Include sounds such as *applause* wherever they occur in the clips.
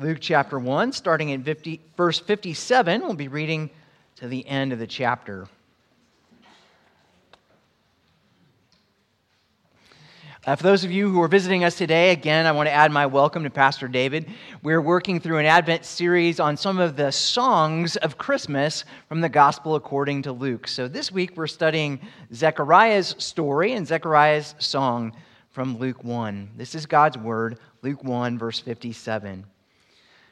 Luke chapter 1, starting at 50, verse 57. We'll be reading to the end of the chapter. Uh, for those of you who are visiting us today, again, I want to add my welcome to Pastor David. We're working through an Advent series on some of the songs of Christmas from the Gospel according to Luke. So this week we're studying Zechariah's story and Zechariah's song from Luke 1. This is God's word, Luke 1, verse 57.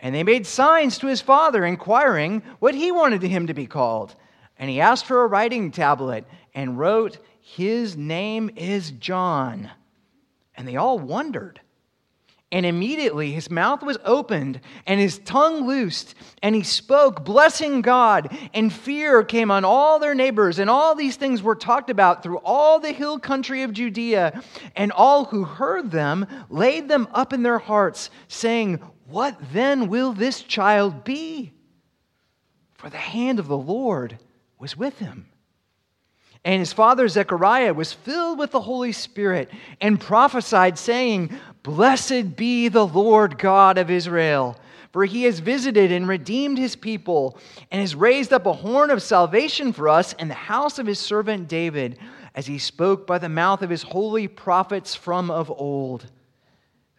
And they made signs to his father, inquiring what he wanted him to be called. And he asked for a writing tablet and wrote, His name is John. And they all wondered. And immediately his mouth was opened and his tongue loosed, and he spoke, blessing God. And fear came on all their neighbors, and all these things were talked about through all the hill country of Judea. And all who heard them laid them up in their hearts, saying, What then will this child be? For the hand of the Lord was with him. And his father Zechariah was filled with the Holy Spirit and prophesied, saying, Blessed be the Lord God of Israel, for he has visited and redeemed his people, and has raised up a horn of salvation for us in the house of his servant David, as he spoke by the mouth of his holy prophets from of old,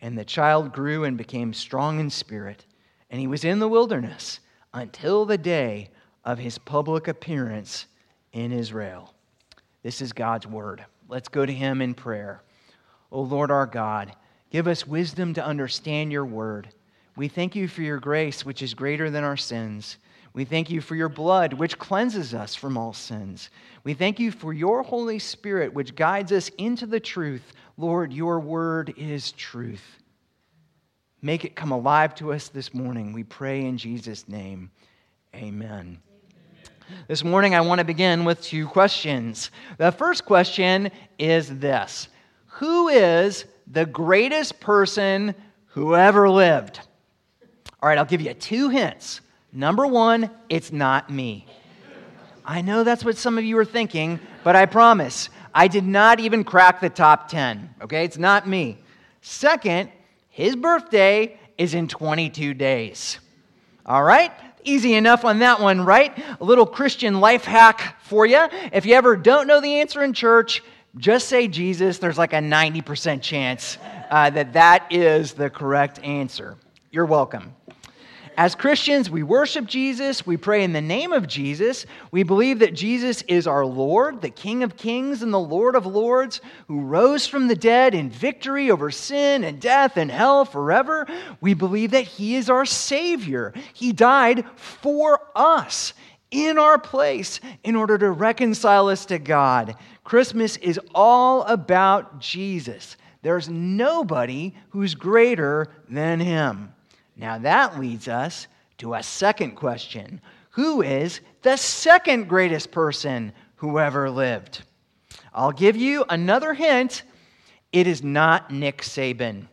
And the child grew and became strong in spirit and he was in the wilderness until the day of his public appearance in Israel. This is God's word. Let's go to him in prayer. O Lord our God, give us wisdom to understand your word. We thank you for your grace, which is greater than our sins. We thank you for your blood, which cleanses us from all sins. We thank you for your Holy Spirit, which guides us into the truth. Lord, your word is truth. Make it come alive to us this morning. We pray in Jesus' name. Amen. This morning, I want to begin with two questions. The first question is this Who is the greatest person who ever lived? All right, I'll give you two hints. Number one, it's not me. I know that's what some of you are thinking, but I promise, I did not even crack the top 10. Okay, it's not me. Second, his birthday is in 22 days. All right? Easy enough on that one, right? A little Christian life hack for you. If you ever don't know the answer in church, just say Jesus. There's like a 90% chance uh, that that is the correct answer. You're welcome. As Christians, we worship Jesus, we pray in the name of Jesus. We believe that Jesus is our Lord, the King of kings and the Lord of lords, who rose from the dead in victory over sin and death and hell forever. We believe that He is our Savior. He died for us in our place in order to reconcile us to God. Christmas is all about Jesus. There's nobody who's greater than Him. Now that leads us to a second question Who is the second greatest person who ever lived? I'll give you another hint it is not Nick Saban.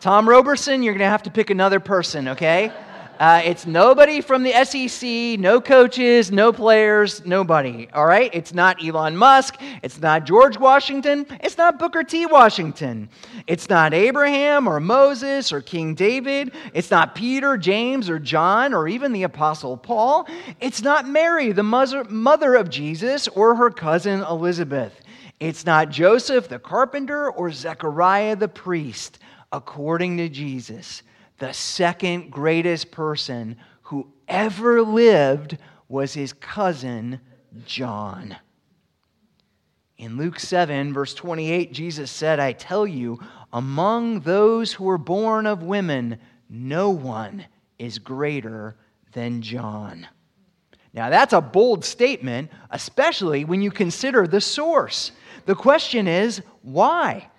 Tom Roberson, you're going to have to pick another person, okay? Uh, it's nobody from the SEC, no coaches, no players, nobody. All right? It's not Elon Musk. It's not George Washington. It's not Booker T. Washington. It's not Abraham or Moses or King David. It's not Peter, James, or John, or even the Apostle Paul. It's not Mary, the mother of Jesus, or her cousin Elizabeth. It's not Joseph the carpenter or Zechariah the priest, according to Jesus the second greatest person who ever lived was his cousin John. In Luke 7, verse 28, Jesus said, I tell you, among those who were born of women, no one is greater than John. Now, that's a bold statement, especially when you consider the source. The question is, why?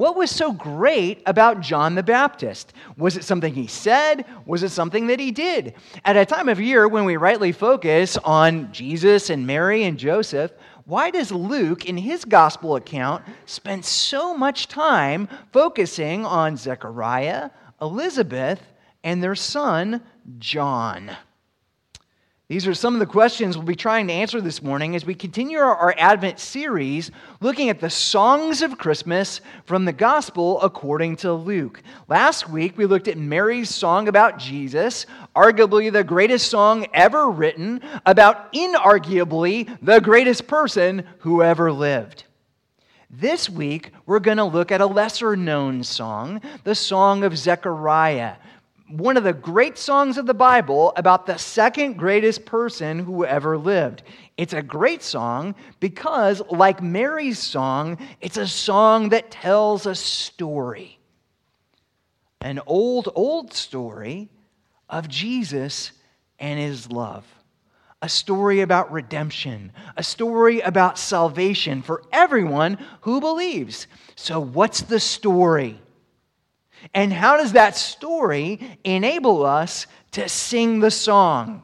What was so great about John the Baptist? Was it something he said? Was it something that he did? At a time of year when we rightly focus on Jesus and Mary and Joseph, why does Luke, in his gospel account, spend so much time focusing on Zechariah, Elizabeth, and their son, John? These are some of the questions we'll be trying to answer this morning as we continue our, Advent series looking at the songs of Christmas from the Gospel according to Luke. Last week, we looked at Mary's song about Jesus, arguably the greatest song ever written about inarguably the greatest person who ever lived. This week, we're going to look at a lesser known song, the Song of Zechariah one of the great songs of the Bible about the second greatest person who ever lived. It's a great song because, like Mary's song, it's a song that tells a story. An old, old story of Jesus and his love. A story about redemption, a story about salvation for everyone who believes. So, what's the story? And how does that story enable us to sing the song?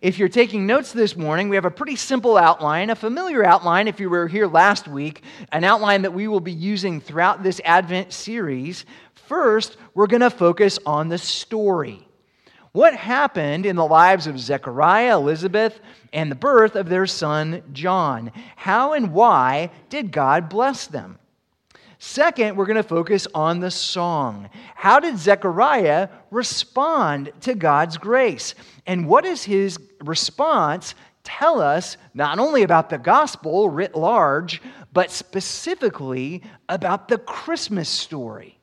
If you're taking notes this morning, we have a pretty simple outline, a familiar outline if you were here last week, an outline that we will be using throughout this Advent series. First, we're going to focus on the story. What happened in the lives of Zechariah, Elizabeth, and the birth of their son John? How and why did God bless them? Second, we're going to focus on the song. How did Zechariah respond to God's grace? And what does his response tell us not only about the gospel writ large, but specifically about the Christmas story,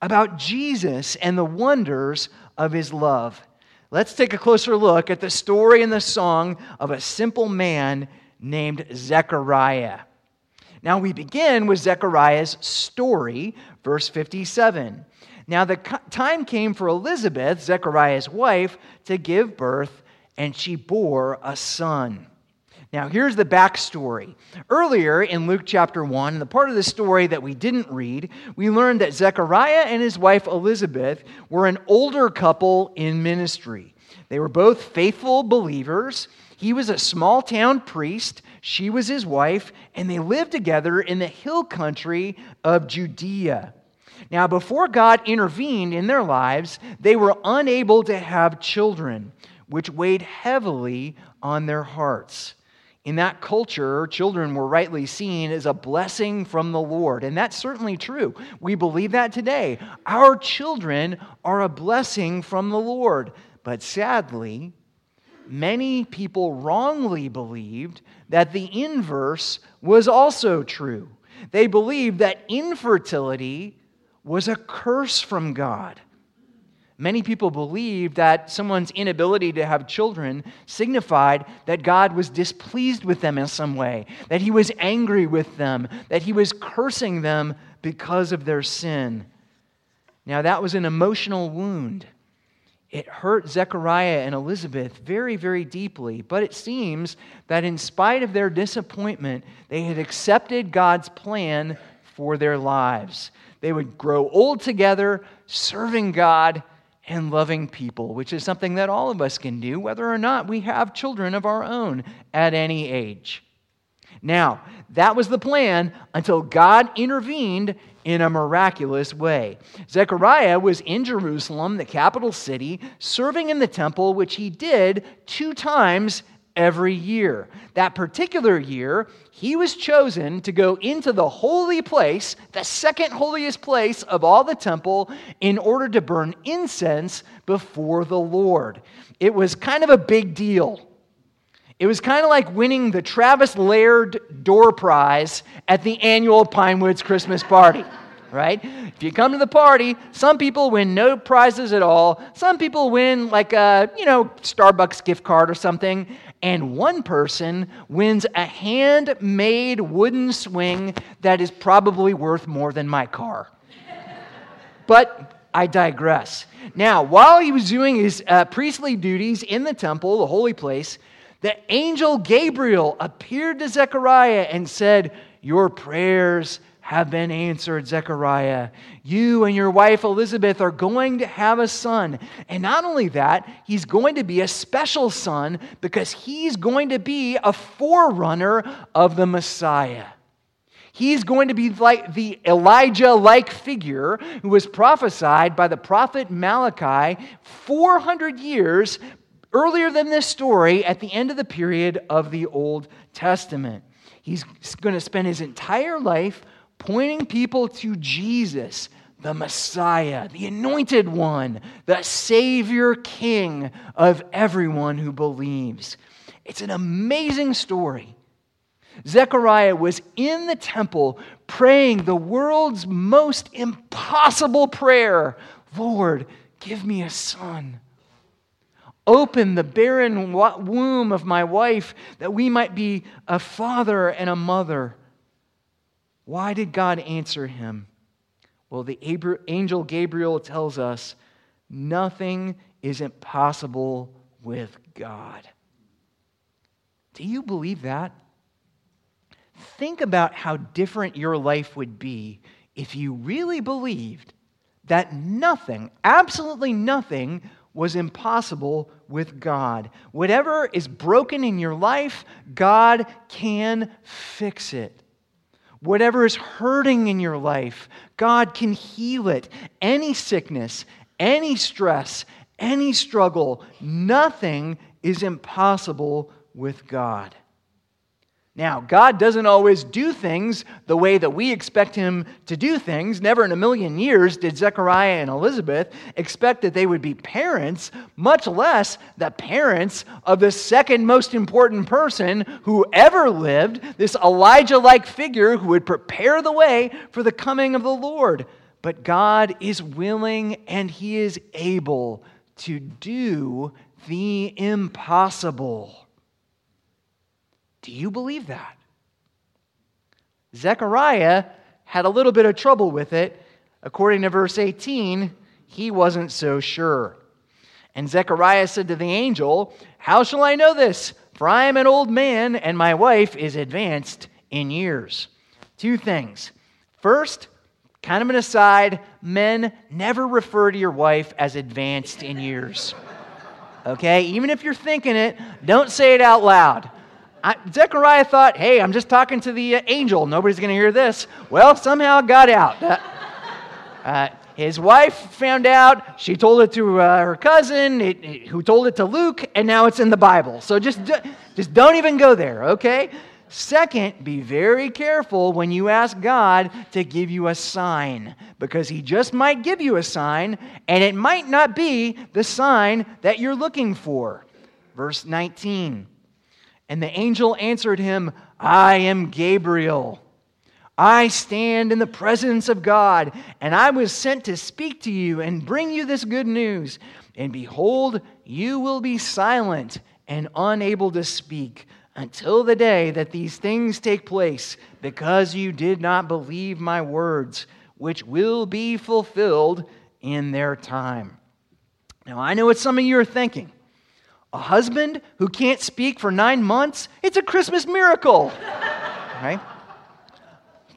about Jesus and the wonders of his love? Let's take a closer look at the story and the song of a simple man named Zechariah. Now we begin with Zechariah's story, verse 57. Now the time came for Elizabeth, Zechariah's wife, to give birth, and she bore a son. Now, here's the backstory. Earlier in Luke chapter 1, the part of the story that we didn't read, we learned that Zechariah and his wife Elizabeth were an older couple in ministry. They were both faithful believers. He was a small town priest, she was his wife, and they lived together in the hill country of Judea. Now, before God intervened in their lives, they were unable to have children, which weighed heavily on their hearts. In that culture, children were rightly seen as a blessing from the Lord. And that's certainly true. We believe that today. Our children are a blessing from the Lord. But sadly, many people wrongly believed that the inverse was also true. They believed that infertility was a curse from God. Many people believed that someone's inability to have children signified that God was displeased with them in some way, that he was angry with them, that he was cursing them because of their sin. Now, that was an emotional wound it hurt Zechariah and Elizabeth very, very deeply. But it seems that in spite of their disappointment, they had accepted God's plan for their lives. They would grow old together, serving God and loving people, which is something that all of us can do, whether or not we have children of our own at any age. Now, that was the plan until God intervened in a miraculous way. Zechariah was in Jerusalem, the capital city, serving in the temple, which he did two times every year. That particular year, he was chosen to go into the holy place, the second holiest place of all the temple, in order to burn incense before the Lord. It was kind of a big deal. It was kind of like winning the Travis Laird door prize at the annual Pinewoods Christmas party, *laughs* right? If you come to the party, some people win no prizes at all. Some people win like a, you know, Starbucks gift card or something and one person wins a handmade wooden swing that is probably worth more than my car. *laughs* but I digress. Now, while he was doing his uh, priestly duties in the temple, the holy place, the angel Gabriel appeared to Zechariah and said, Your prayers have been answered, Zechariah. You and your wife Elizabeth are going to have a son. And not only that, he's going to be a special son because he's going to be a forerunner of the Messiah. He's going to be like the Elijah like figure who was prophesied by the prophet Malachi 400 years earlier than this story at the end of the period of the Old Testament. He's going to spend his entire life pointing people to Jesus, the Messiah, the anointed one, the Savior King of everyone who believes. It's an amazing story. Zechariah was in the temple praying the world's most impossible prayer Lord, give me a son. Open the barren womb of my wife that we might be a father and a mother. Why did God answer him? Well, the angel Gabriel tells us nothing is impossible with God. Do you believe that? Think about how different your life would be if you really believed that nothing, absolutely nothing, was impossible with God. Whatever is broken in your life, God can fix it. Whatever is hurting in your life, God can heal it. Any sickness, any stress, any struggle, nothing is impossible with God. Now, God doesn't always do things the way that we expect Him to do things. Never in a million years did Zechariah and Elizabeth expect that they would be parents, much less the parents of the second most important person who ever lived, this Elijah like figure who would prepare the way for the coming of the Lord. But God is willing and He is able to do the impossible. Do you believe that? Zechariah had a little bit of trouble with it. According to verse 18, he wasn't so sure. And Zechariah said to the angel, How shall I know this? For I am an old man, and my wife is advanced in years. Two things. First, kind of an aside men, never refer to your wife as advanced in years. Okay? Even if you're thinking it, don't say it out loud. I, Zechariah thought, hey, I'm just talking to the uh, angel. Nobody's going to hear this. Well, somehow got out. Uh, *laughs* uh, his wife found out. She told it to uh, her cousin, it, it, who told it to Luke, and now it's in the Bible. So just, just don't even go there, okay? Second, be very careful when you ask God to give you a sign, because He just might give you a sign, and it might not be the sign that you're looking for. Verse 19. And the angel answered him, I am Gabriel. I stand in the presence of God, and I was sent to speak to you and bring you this good news. And behold, you will be silent and unable to speak until the day that these things take place, because you did not believe my words, which will be fulfilled in their time. Now, I know what some of you are thinking a husband who can't speak for nine months, it's a Christmas miracle. right?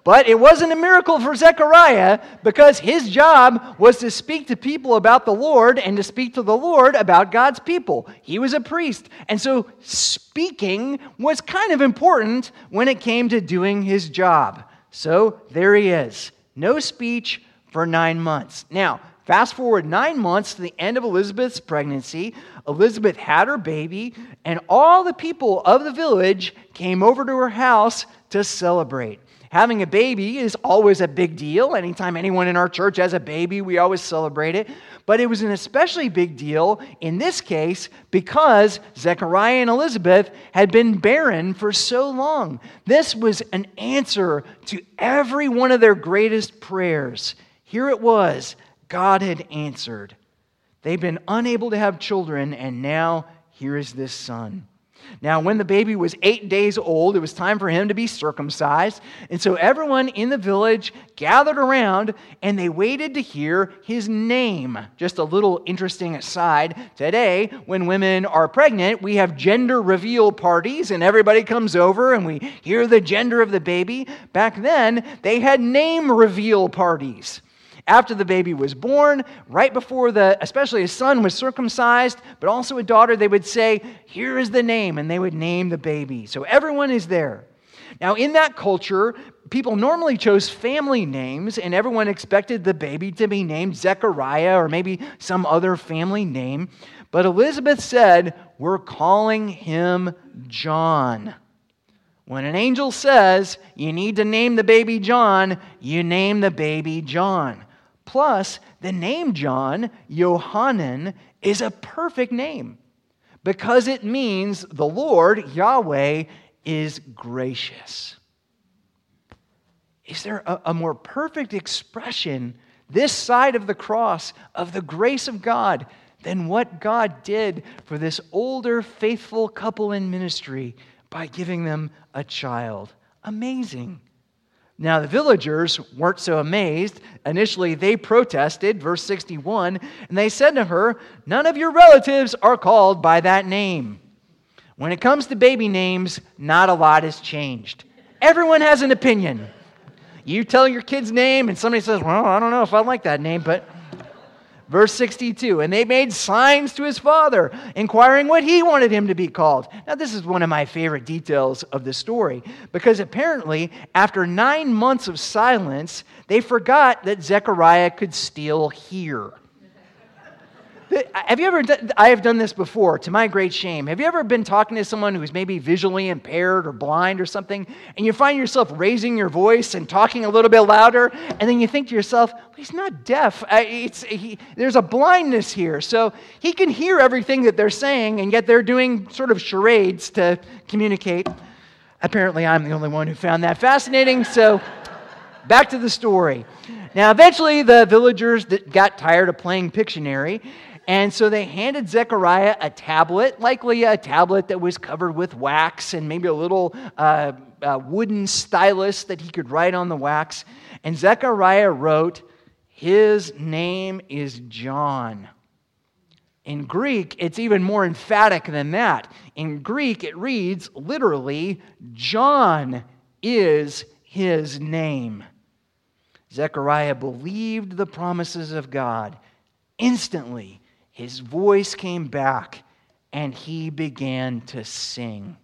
But it wasn't a miracle for Zechariah because his job was to speak to people about the Lord and to speak to the Lord about God's people. He was a priest. And so speaking was kind of important when it came to doing his job. So there he is. No speech for nine months. Now, fast forward nine months to the end of Elizabeth's pregnancy. Elizabeth had her baby, and all the people of the village came over to her house to celebrate. Having a baby is always a big deal. Anytime anyone in our church has a baby, we always celebrate it. But it was an especially big deal in this case because Zechariah and Elizabeth had been barren for so long. This was an answer to every one of their greatest prayers. Here it was God had answered. They've been unable to have children, and now here is this son. Now, when the baby was eight days old, it was time for him to be circumcised. And so everyone in the village gathered around and they waited to hear his name. Just a little interesting aside today, when women are pregnant, we have gender reveal parties and everybody comes over and we hear the gender of the baby. Back then, they had name reveal parties after the baby was born, right before the, especially a son was circumcised, but also a daughter, they would say, Here is the name, and they would name the baby. So everyone is there. Now, in that culture, people normally chose family names, and everyone expected the baby to be named Zechariah or maybe some other family name. But Elizabeth said, We're calling him John. When an angel says you need to name the baby John, you name the baby John. Plus, the name John, Yohanan, is a perfect name because it means the Lord, Yahweh, is gracious. Is there a, a, more perfect expression this side of the cross of the grace of God than what God did for this older, faithful couple in ministry by giving them a child? Amazing. Now, the villagers weren't so amazed. Initially, they protested, verse 61, and they said to her, None of your relatives are called by that name. When it comes to baby names, not a lot has changed. Everyone has an opinion. You tell your kid's name, and somebody says, Well, I don't know if I like that name, but Verse 62 And they made signs to his father, inquiring what he wanted him to be called. Now, this is one of my favorite details of the story because apparently, after nine months of silence, they forgot that Zechariah could still hear. Have you ever, done, I have done this before to my great shame. Have you ever been talking to someone who's maybe visually impaired or blind or something, and you find yourself raising your voice and talking a little bit louder, and then you think to yourself, well, he's not deaf. He, there's a blindness here. So he can hear everything that they're saying, and yet they're doing sort of charades to communicate. Apparently, I'm the only one who found that fascinating. So back to the story. Now, eventually, the villagers got tired of playing Pictionary and so they handed Zechariah a tablet, likely a tablet that was covered with wax and maybe a little uh, uh, wooden stylus that he could write on the wax. And Zechariah wrote, His name is John. In Greek, it's even more emphatic than that. In Greek, it reads literally, John is his name. Zechariah believed the promises of God. Instantly, his voice came back and he began to sing.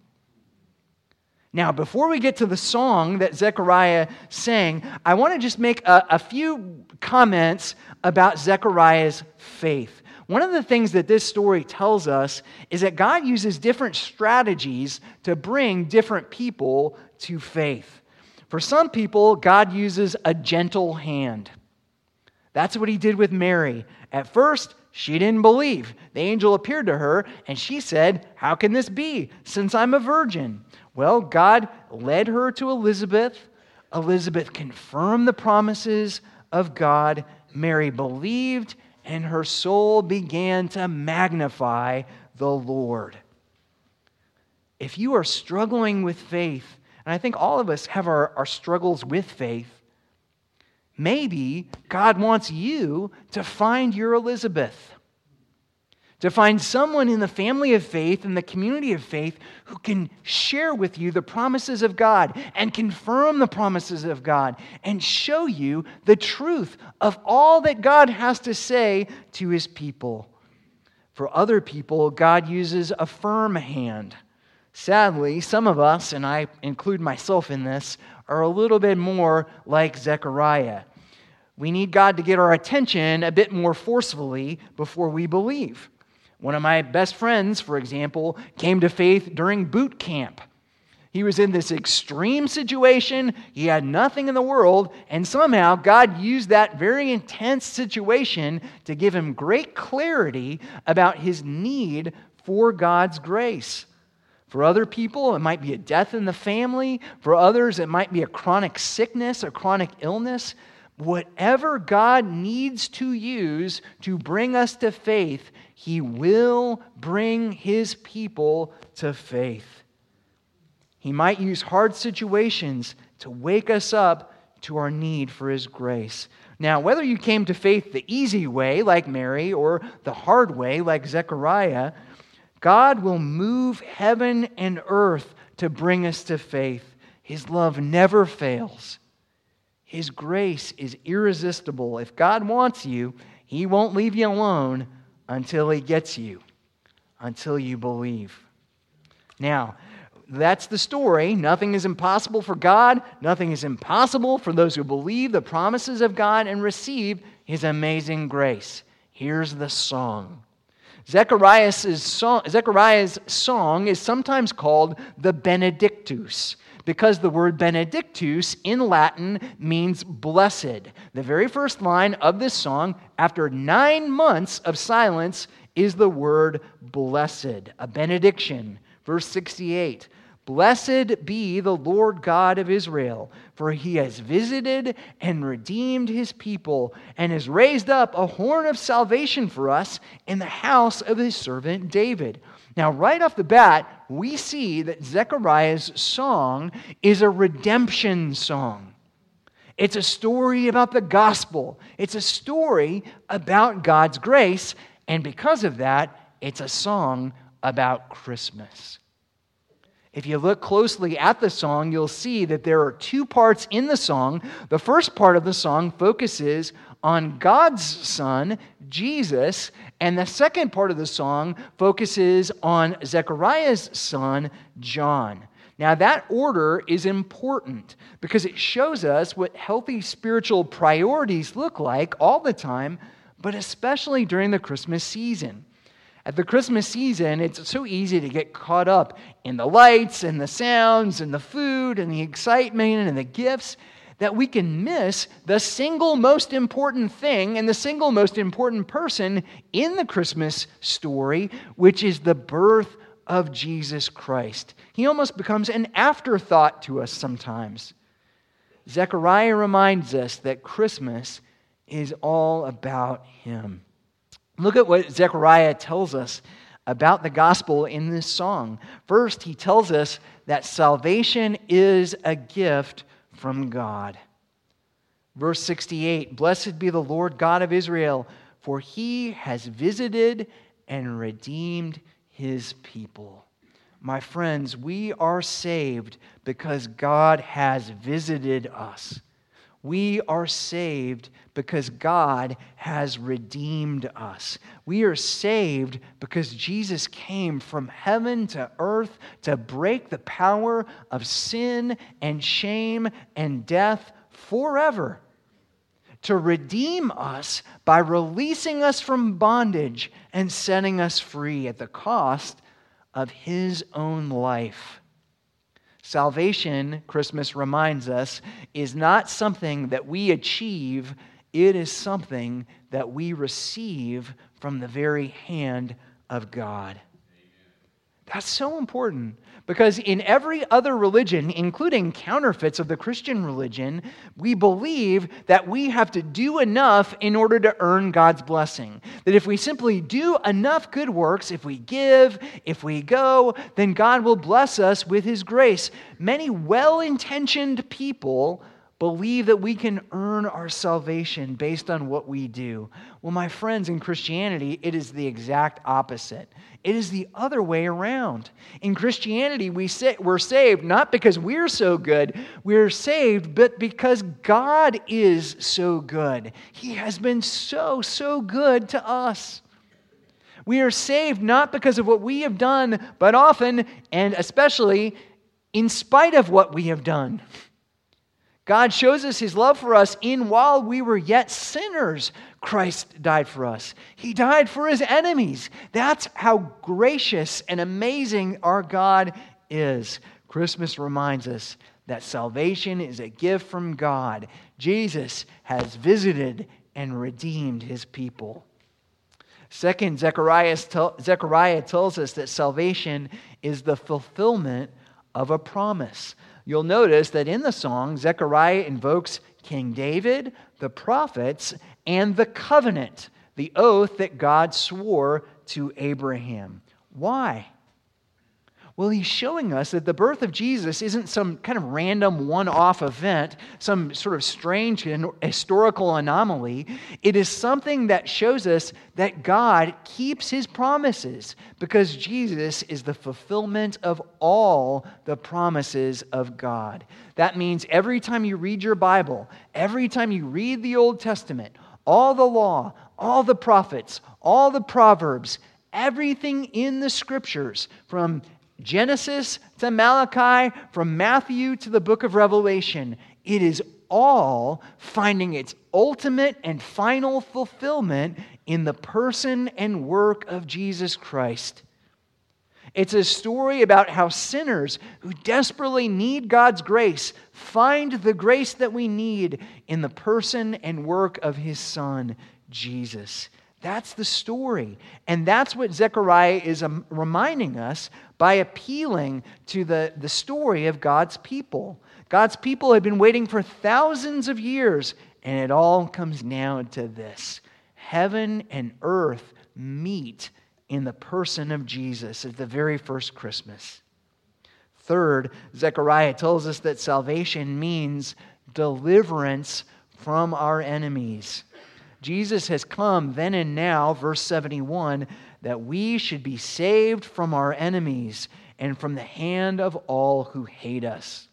Now, before we get to the song that Zechariah sang, I want to just make a, a, few comments about Zechariah's faith. One of the things that this story tells us is that God uses different strategies to bring different people to faith. For some people, God uses a gentle hand. That's what he did with Mary. At first, she didn't believe. The angel appeared to her, and she said, How can this be, since I'm a virgin? Well, God led her to Elizabeth. Elizabeth confirmed the promises of God. Mary believed, and her soul began to magnify the Lord. If you are struggling with faith, and I think all of us have our, our struggles with faith, Maybe God wants you to find your Elizabeth, to find someone in the family of faith, in the community of faith, who can share with you the promises of God and confirm the promises of God and show you the truth of all that God has to say to his people. For other people, God uses a firm hand. Sadly, some of us, and I include myself in this, are a little bit more like Zechariah. We need God to get our attention a bit more forcefully before we believe. One of my best friends, for example, came to faith during boot camp. He was in this extreme situation. He had nothing in the world. And somehow God used that very intense situation to give him great clarity about his need for God's grace. For other people, it might be a death in the family. For others, it might be a chronic sickness, a chronic illness. Whatever God needs to use to bring us to faith, He will bring His people to faith. He might use hard situations to wake us up to our need for His grace. Now, whether you came to faith the easy way, like Mary, or the hard way, like Zechariah, God will move heaven and earth to bring us to faith. His love never fails. His grace is irresistible. If God wants you, He won't leave you alone until He gets you, until you believe. Now, that's the story. Nothing is impossible for God. Nothing is impossible for those who believe the promises of God and receive his amazing grace. Here's the song. Zechariah's song, Zechariah's song is sometimes called the Benedictus because the word benedictus in Latin means blessed. The very first line of this song, after nine months of silence, is the word blessed, a benediction. Verse 68 Blessed be the Lord God of Israel, for he has visited and redeemed his people, and has raised up a horn of salvation for us in the house of his servant David. Now, right off the bat, we see that Zechariah's song is a redemption song. It's a story about the gospel, it's a story about God's grace, and because of that, it's a song about Christmas. If you look closely at the song, you'll see that there are two parts in the song. The first part of the song focuses on God's Son, Jesus, and the second part of the song focuses on Zechariah's son, John. Now, that order is important because it shows us what healthy spiritual priorities look like all the time, but especially during the Christmas season. At the Christmas season, it's so easy to get caught up in the lights and the sounds and the food and the excitement and the gifts that we can miss the single most important thing and the single most important person in the Christmas story, which is the birth of Jesus Christ. He almost becomes an afterthought to us sometimes. Zechariah reminds us that Christmas is all about Him. Look at what Zechariah tells us about the gospel in this song. First, he tells us that salvation is a gift from God. Verse 68 Blessed be the Lord God of Israel, for he has visited and redeemed his people. My friends, we are saved because God has visited us. We are saved because God has redeemed us. We are saved because Jesus came from heaven to earth to break the power of sin and shame and death forever, to redeem us by releasing us from bondage and setting us free at the cost of his own life. Salvation, Christmas reminds us, is not something that we achieve, it is something that we receive from the very hand of God. That's so important because in every other religion, including counterfeits of the Christian religion, we believe that we have to do enough in order to earn God's blessing. That if we simply do enough good works, if we give, if we go, then God will bless us with His grace. Many well intentioned people believe that we can earn our salvation based on what we do. Well, my friends, in Christianity, it is the exact opposite. It is the other way around. In Christianity, we say, we're saved not because we're so good, we're saved, but because God is so good. He has been so, so good to us. We are saved not because of what we have done, but often and especially in spite of what we have done. God shows us his love for us in while we were yet sinners, Christ died for us. He died for his enemies. That's how gracious and amazing our God is. Christmas reminds us that salvation is a gift from God. Jesus has visited and redeemed his people. Second, Zechariah, Zechariah tells us that salvation is the fulfillment of a promise. You'll notice that in the song, Zechariah invokes King David, the prophets, and the covenant, the oath that God swore to Abraham. Why? Well, he's showing us that the birth of Jesus isn't some kind of random one off event, some sort of strange historical anomaly. It is something that shows us that God keeps his promises because Jesus is the fulfillment of all the promises of God. That means every time you read your Bible, every time you read the Old Testament, all the law, all the prophets, all the proverbs, everything in the scriptures, from Genesis to Malachi, from Matthew to the book of Revelation, it is all finding its ultimate and final fulfillment in the person and work of Jesus Christ. It's a story about how sinners who desperately need God's grace find the grace that we need in the person and work of his Son, Jesus. That's the story. And that's what Zechariah is reminding us by appealing to the, the story of God's people. God's people have been waiting for thousands of years, and it all comes down to this heaven and earth meet in the person of Jesus at the very first Christmas. Third, Zechariah tells us that salvation means deliverance from our enemies. Jesus has come then and now, verse 71, that we should be saved from our enemies and from the hand of all who hate us.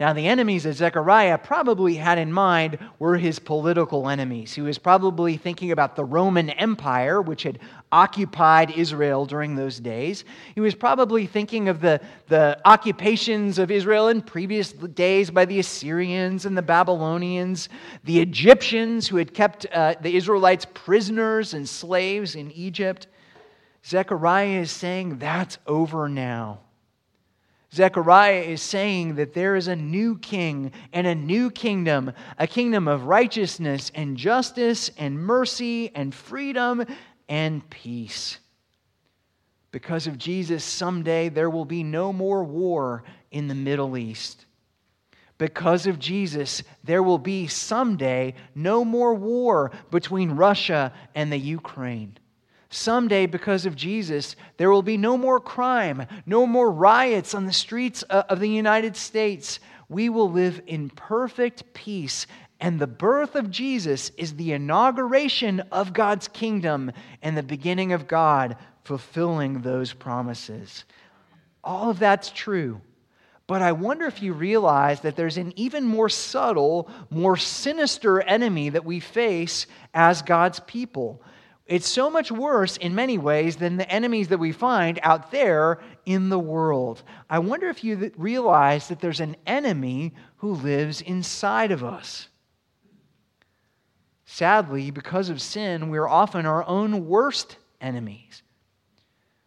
Now, the enemies that Zechariah probably had in mind were his political enemies. He was probably thinking about the Roman Empire, which had occupied Israel during those days. He was probably thinking of the, the occupations of Israel in previous days by the Assyrians and the Babylonians, the Egyptians who had kept uh, the Israelites prisoners and slaves in Egypt. Zechariah is saying that's over now. Zechariah is saying that there is a new king and a new kingdom, a kingdom of righteousness and justice and mercy and freedom and peace. Because of Jesus, someday there will be no more war in the Middle East. Because of Jesus, there will be someday no more war between Russia and the Ukraine. Someday, because of Jesus, there will be no more crime, no more riots on the streets uh, of the United States. We will live in perfect peace. And the birth of Jesus is the inauguration of God's kingdom and the beginning of God fulfilling those promises. All of that's true. But I wonder if you realize that there's an even more subtle, more sinister enemy that we face as God's people. It's so much worse in many ways than the enemies that we find out there in the world. I wonder if you realize that there's an enemy who lives inside of us. Sadly, because of sin, we're often our own worst enemies.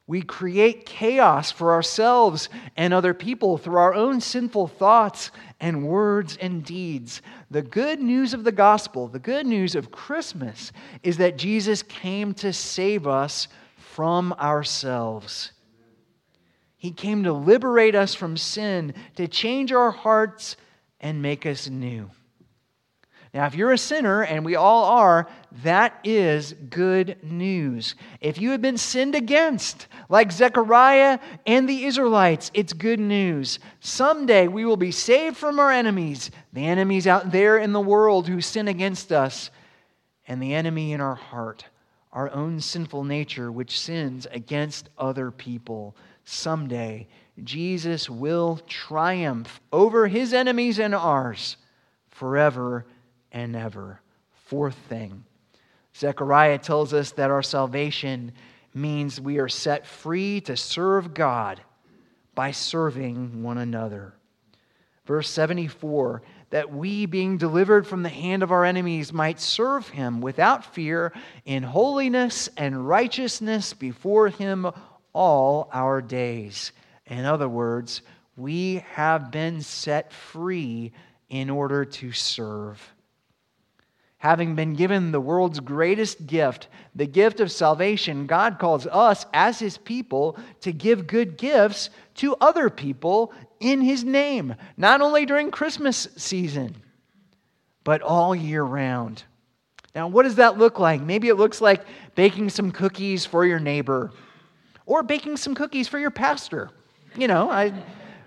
We create chaos for ourselves and other people through our own sinful thoughts and words and deeds. The good news of the gospel, the good news of Christmas, is that Jesus came to save us from ourselves. He came to liberate us from sin, to change our hearts and make us new. Now, if you're a sinner, and we all are, that is good news. If you have been sinned against, like Zechariah and the Israelites, it's good news. Someday we will be saved from our enemies, the enemies out there in the world who sin against us, and the enemy in our heart, our own sinful nature, which sins against other people. Someday, Jesus will triumph over his enemies and ours forever and ever. Fourth thing Zechariah tells us that our salvation means we are set free to serve God by serving one another. Verse 74 that we, being delivered from the hand of our enemies, might serve him without fear in holiness and righteousness before him all our days. In other words, we have been set free in order to serve. Having been given the world's greatest gift, the gift of salvation, God calls us as His people to give good gifts to other people in His name, not only during Christmas season, but all year round. Now, what does that look like? Maybe it looks like baking some cookies for your neighbor or baking some cookies for your pastor. You know, I,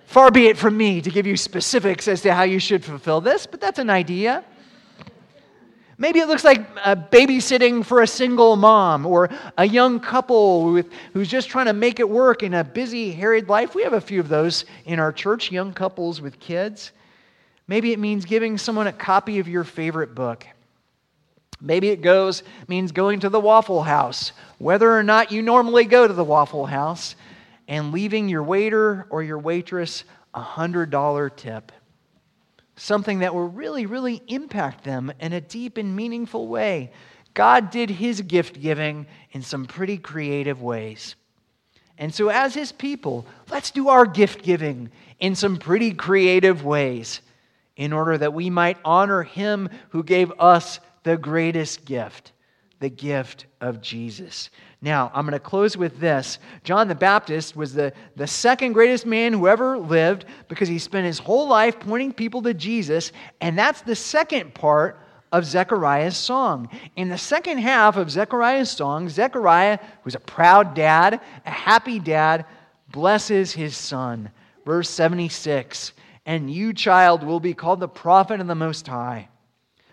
far be it from me to give you specifics as to how you should fulfill this, but that's an idea. Maybe it looks like uh, babysitting for a single mom or a young couple with, who's just trying to make it work in a busy, harried life. We have a few of those in our church, young couples with kids. Maybe it means giving someone a copy of your favorite book. Maybe it goes means going to the Waffle House, whether or not you normally go to the Waffle House, and leaving your waiter or your waitress a $100 tip something that will really, really impact them in a deep and meaningful way. God did his gift giving in some pretty creative ways. And so, as his people, let's do our gift giving in some pretty creative ways in order that we might honor him who gave us the greatest gift the gift of Jesus. Now, I'm going to close with this. John the Baptist was the, the second greatest man who ever lived because he spent his whole life pointing people to Jesus, and that's the second part of Zechariah's song. In the second half of Zechariah's song, Zechariah, who's a proud dad, a happy dad, blesses his son. Verse 76 And you, child, will be called the prophet of the Most High.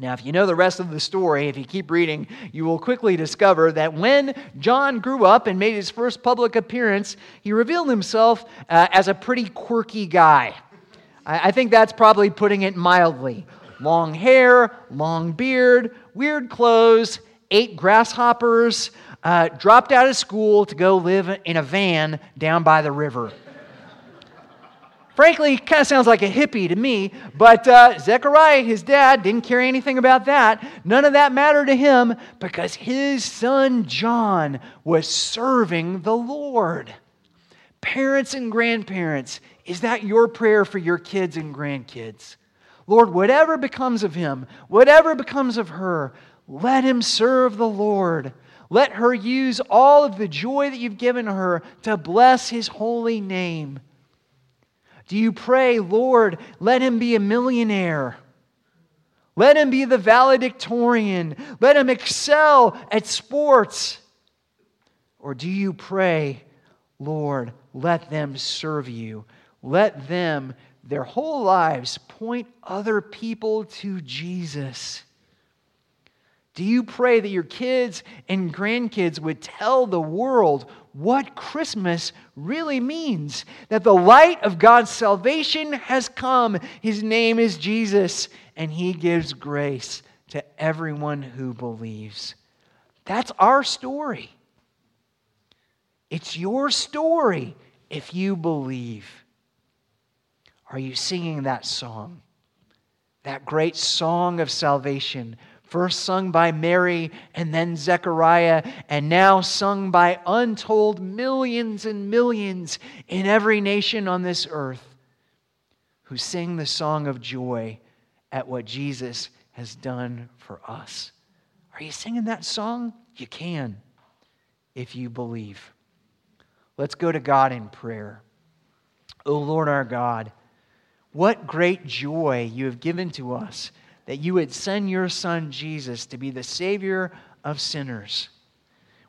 Now, if you know the rest of the story, if you keep reading, you will quickly discover that when John grew up and made his first public appearance, he revealed himself uh, as a pretty quirky guy. I, I think that's probably putting it mildly. Long hair, long beard, weird clothes, ate grasshoppers, uh, dropped out of school to go live in a van down by the river. Frankly, kind of sounds like a hippie to me, but uh, Zechariah, his dad, didn't care anything about that. None of that mattered to him because his son John was serving the Lord. Parents and grandparents, is that your prayer for your kids and grandkids? Lord, whatever becomes of him, whatever becomes of her, let him serve the Lord. Let her use all of the joy that you've given her to bless his holy name. Do you pray, Lord, let him be a millionaire? Let him be the valedictorian. Let him excel at sports. Or do you pray, Lord, let them serve you? Let them, their whole lives, point other people to Jesus. Do you pray that your kids and grandkids would tell the world what Christmas really means? That the light of God's salvation has come. His name is Jesus, and He gives grace to everyone who believes. That's our story. It's your story if you believe. Are you singing that song? That great song of salvation first sung by Mary and then Zechariah, and now sung by untold millions and millions in every nation on this earth who sing the song of joy at what Jesus has done for us. Are you singing that song? You can if you believe. Let's go to God in prayer. O oh Lord our God, what great joy you have given to us that you would send your son Jesus to be the Savior of sinners.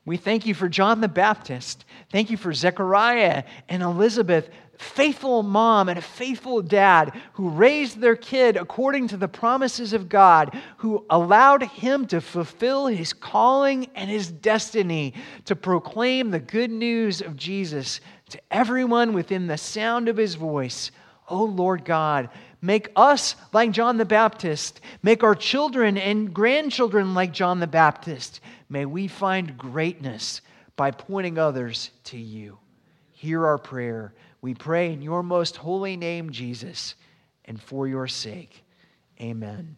We thank you for John the Baptist. Thank you for Zechariah and Elizabeth, faithful mom and a faithful dad who raised their kid according to the promises of God, who allowed him to fulfill his calling and his destiny to proclaim the good news of Jesus to everyone within the sound of his voice. Oh Lord God, make us like John the Baptist, make our children and grandchildren like John the Baptist. May we find greatness by pointing others to you. Hear our prayer. We pray in your most holy name, Jesus, and for your sake. Amen.